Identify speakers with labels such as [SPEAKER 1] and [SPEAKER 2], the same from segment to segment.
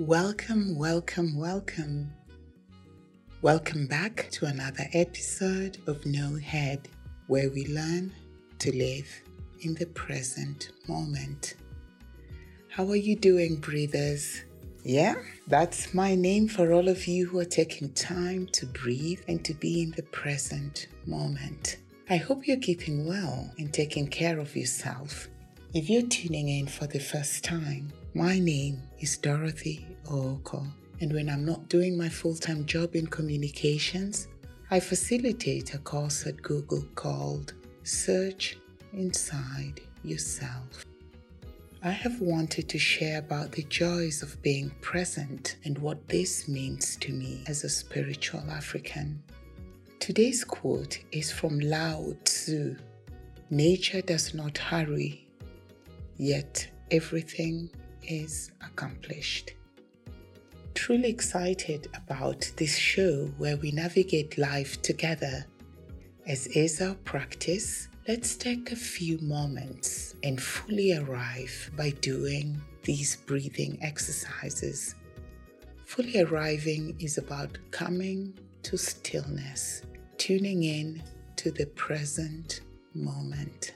[SPEAKER 1] Welcome, welcome, welcome. Welcome back to another episode of No Head, where we learn to live in the present moment. How are you doing, breathers? Yeah, that's my name for all of you who are taking time to breathe and to be in the present moment. I hope you're keeping well and taking care of yourself. If you're tuning in for the first time, my name is Dorothy Ooko, and when I'm not doing my full time job in communications, I facilitate a course at Google called Search Inside Yourself. I have wanted to share about the joys of being present and what this means to me as a spiritual African. Today's quote is from Lao Tzu Nature does not hurry, yet everything is accomplished. Truly excited about this show where we navigate life together. As is our practice, Let's take a few moments and fully arrive by doing these breathing exercises. Fully arriving is about coming to stillness, tuning in to the present moment.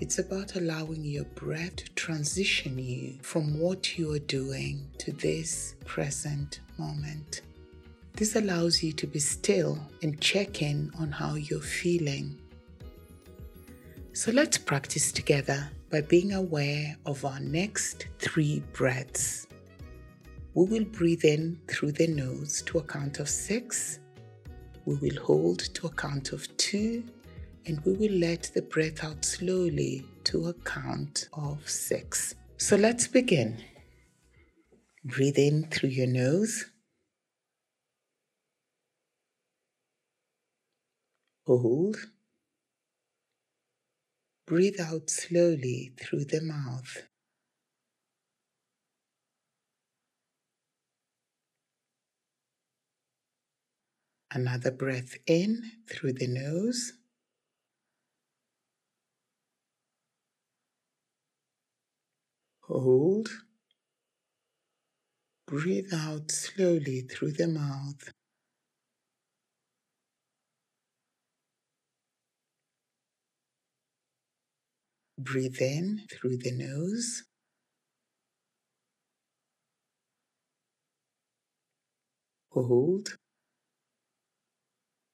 [SPEAKER 1] It's about allowing your breath to transition you from what you are doing to this present moment. This allows you to be still and check in on how you're feeling so let's practice together by being aware of our next three breaths. We will breathe in through the nose to a count of six. We will hold to a count of two. And we will let the breath out slowly to a count of six. So let's begin. Breathe in through your nose. Hold. Breathe out slowly through the mouth. Another breath in through the nose. Hold. Breathe out slowly through the mouth. Breathe in through the nose. Hold.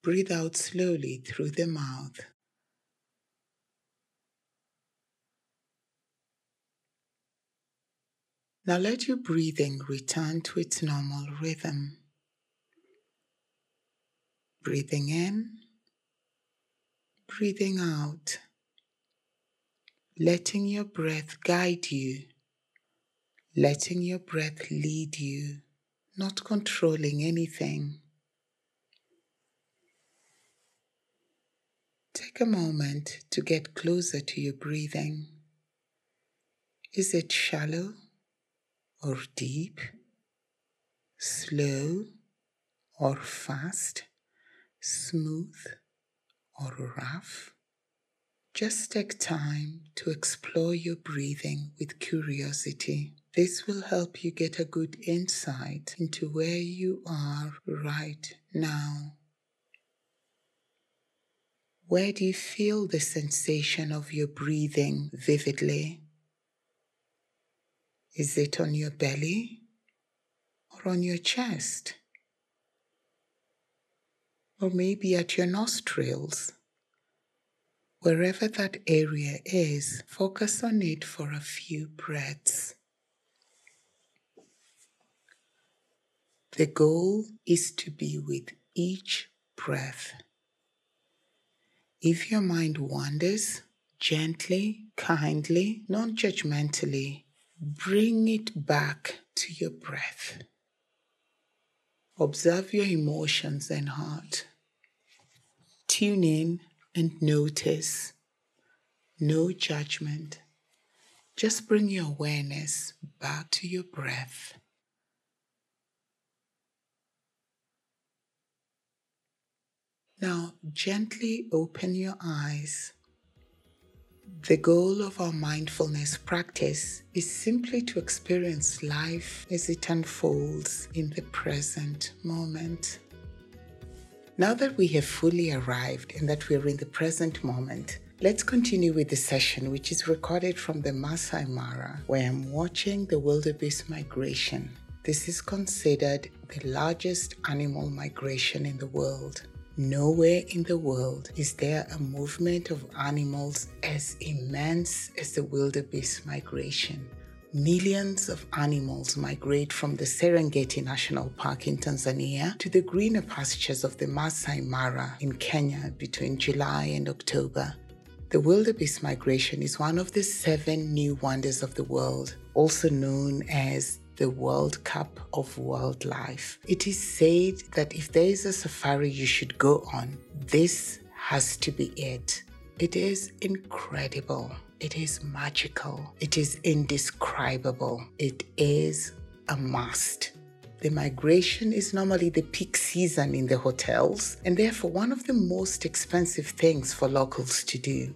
[SPEAKER 1] Breathe out slowly through the mouth. Now let your breathing return to its normal rhythm. Breathing in, breathing out letting your breath guide you, letting your breath lead you, not controlling anything. Take a moment to get closer to your breathing. Is it shallow or deep? Slow or fast? Smooth or rough? Just take time to explore your breathing with curiosity. This will help you get a good insight into where you are right now. Where do you feel the sensation of your breathing vividly? Is it on your belly or on your chest? Or maybe at your nostrils? Wherever that area is, focus on it for a few breaths. The goal is to be with each breath. If your mind wanders, gently, kindly, non judgmentally, bring it back to your breath. Observe your emotions and heart. Tune in and notice. No judgment. Just bring your awareness back to your breath. Now, gently open your eyes. The goal of our mindfulness practice is simply to experience life as it unfolds in the present moment. Now that we have fully arrived and that we are in the present moment, let's continue with the session, which is recorded from the Masai Mara, where I'm watching the wildebeest migration. This is considered the largest animal migration in the world. Nowhere in the world is there a movement of animals as immense as the wildebeest migration. Millions of animals migrate from the Serengeti National Park in Tanzania to the greener pastures of the Masai Mara in Kenya between July and October. The wildebeest migration is one of the seven new wonders of the world, also known as the World Cup of Wildlife. It is said that if there is a safari you should go on, this has to be it. It is incredible. It is magical. It is indescribable. It is a must. The migration is normally the peak season in the hotels and therefore one of the most expensive things for locals to do.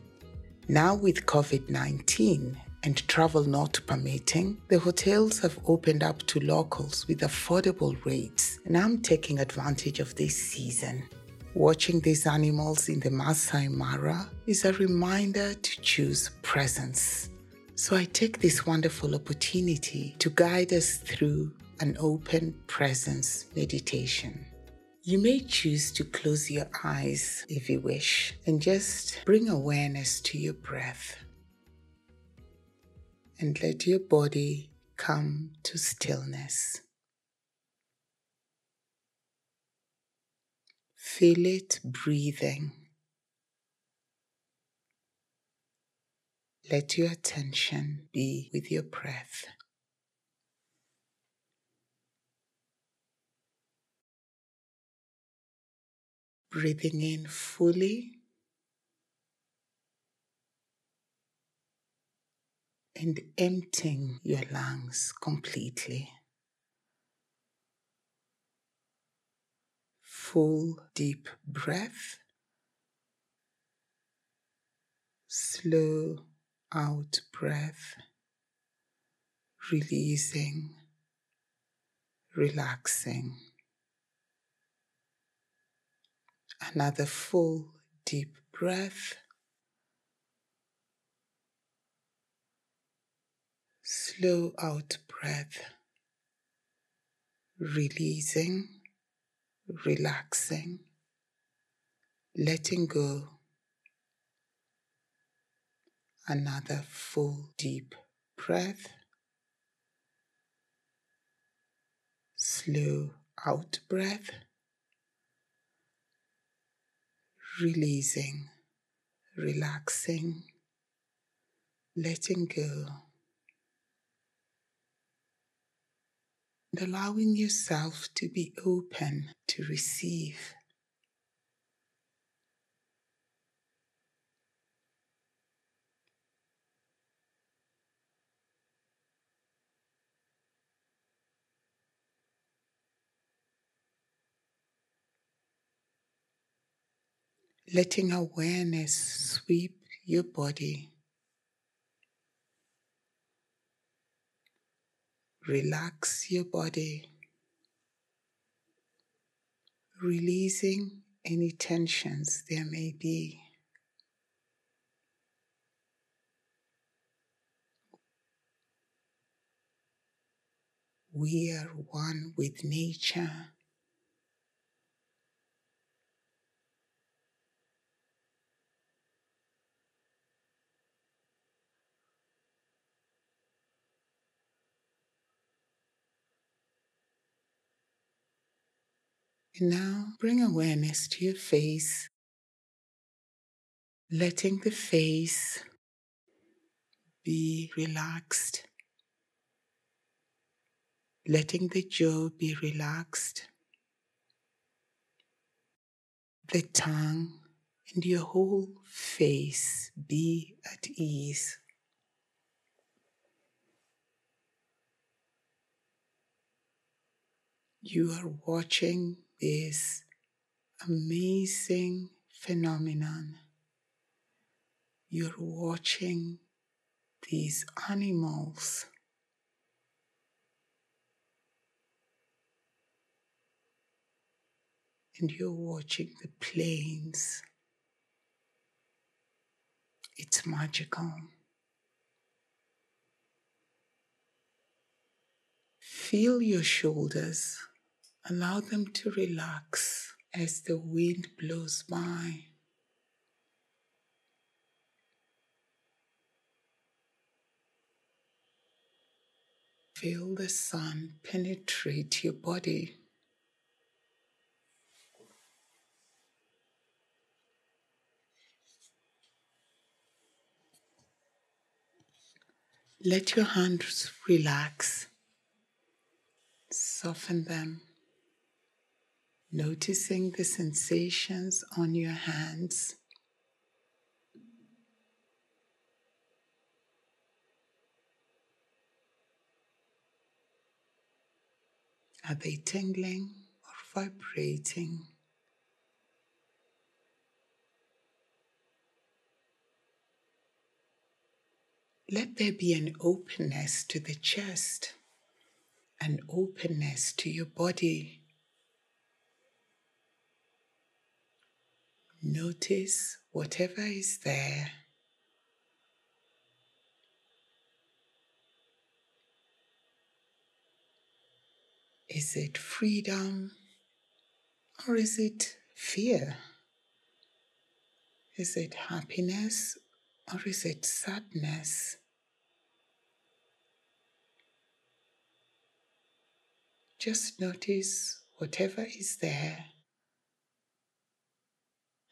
[SPEAKER 1] Now, with COVID 19 and travel not permitting, the hotels have opened up to locals with affordable rates, and I'm taking advantage of this season. Watching these animals in the Masai Mara is a reminder to choose presence. So I take this wonderful opportunity to guide us through an open presence meditation. You may choose to close your eyes if you wish and just bring awareness to your breath and let your body come to stillness. Feel it breathing. Let your attention be with your breath. Breathing in fully and emptying your lungs completely. Full deep breath. Slow out breath. Releasing, relaxing. Another full deep breath. Slow out breath, releasing, relaxing, letting go. Another full deep breath, slow out breath, releasing, relaxing, letting go. And allowing yourself to be open to receive. Letting awareness sweep your body Relax your body, releasing any tensions there may be. We are one with nature. And now bring awareness to your face, letting the face be relaxed, letting the jaw be relaxed, the tongue and your whole face be at ease. You are watching this amazing phenomenon you're watching these animals. And you're watching the plains. It's magical. Feel your shoulders. Allow them to relax as the wind blows by. Feel the sun penetrate your body. Let your hands relax. Soften them. Noticing the sensations on your hands. Are they tingling or vibrating? Let there be an openness to the chest, an openness to your body. Notice whatever is there Is it freedom or is it fear? Is it happiness or is it sadness? Just notice whatever is there,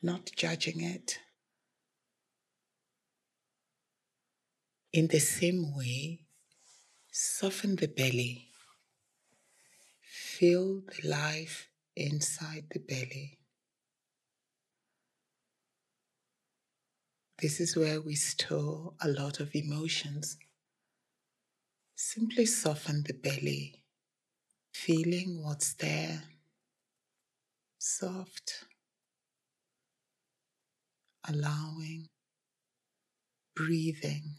[SPEAKER 1] not judging it. In the same way, soften the belly Feel the life inside the belly. This is where we store a lot of emotions. Simply soften the belly, feeling what's there, soft, allowing, breathing.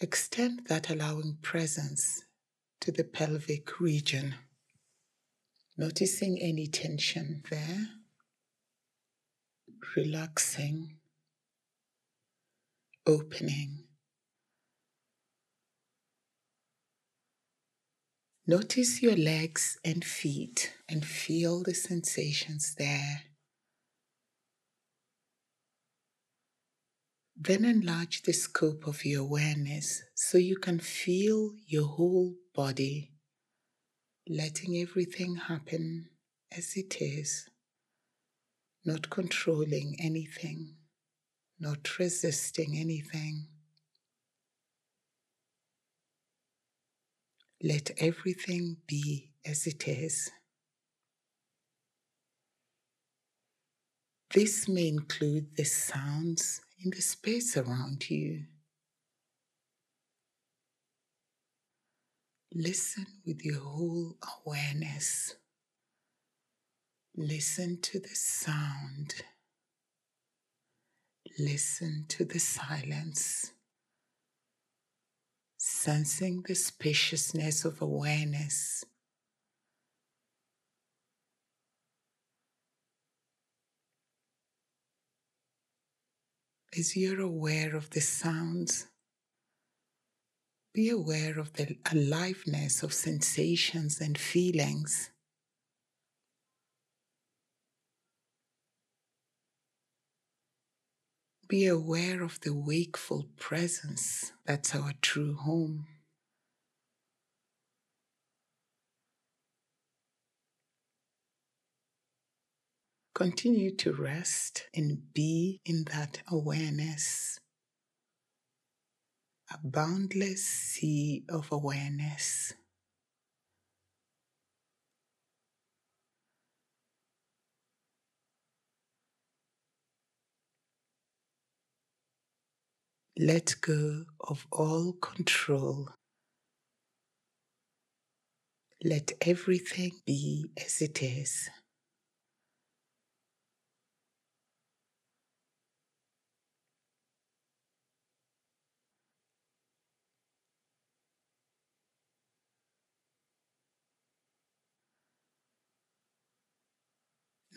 [SPEAKER 1] Extend that allowing presence to the pelvic region, noticing any tension there, relaxing, opening. Notice your legs and feet and feel the sensations there. Then enlarge the scope of your awareness so you can feel your whole body, letting everything happen as it is, not controlling anything, not resisting anything. Let everything be as it is. This may include the sounds in the space around you. Listen with your whole awareness. Listen to the sound. Listen to the silence. Sensing the spaciousness of awareness as you're aware of the sounds, be aware of the aliveness of sensations and feelings. Be aware of the wakeful presence that's our true home. Continue to rest and be in that awareness, a boundless sea of awareness. let go of all control. Let everything be as it is.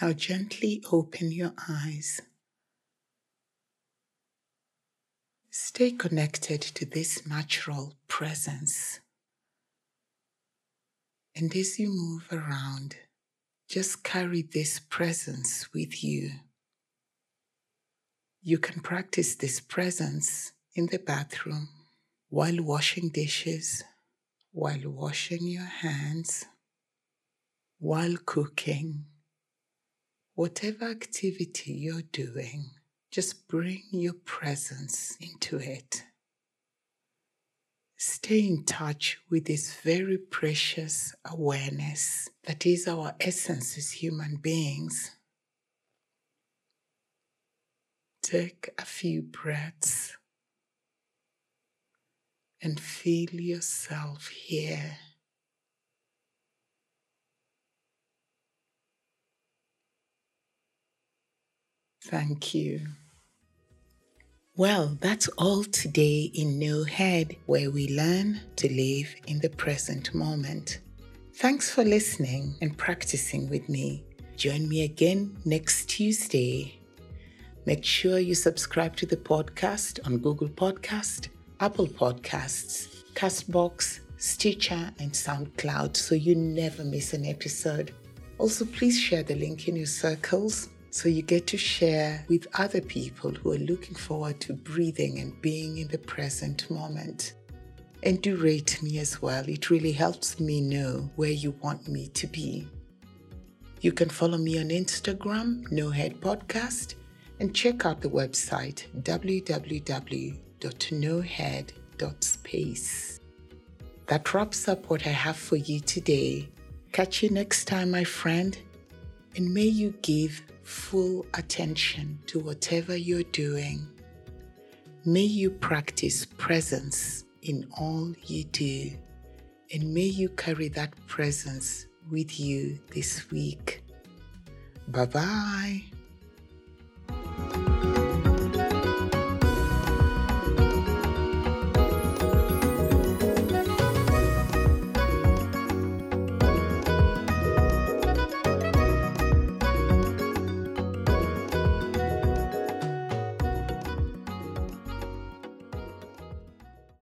[SPEAKER 1] Now gently open your eyes. Stay connected to this natural presence. And as you move around, just carry this presence with you. You can practice this presence in the bathroom while washing dishes, while washing your hands, while cooking, whatever activity you're doing, just bring your presence into it. Stay in touch with this very precious awareness that is our essence as human beings. Take a few breaths and feel yourself here. Thank you. Well, that's all today in No Head, where we learn to live in the present moment. Thanks for listening and practicing with me. Join me again next Tuesday. Make sure you subscribe to the podcast on Google Podcast, Apple Podcasts, Castbox, Stitcher, and SoundCloud so you never miss an episode. Also, please share the link in your circles so you get to share with other people who are looking forward to breathing and being in the present moment. And do rate me as well. It really helps me know where you want me to be. You can follow me on Instagram, No Head Podcast, and check out the website www.nohead.space. That wraps up what I have for you today. Catch you next time, my friend, and may you give full attention to whatever you're doing. May you practice presence in all you do, and may you carry that presence with you this week. Bye bye.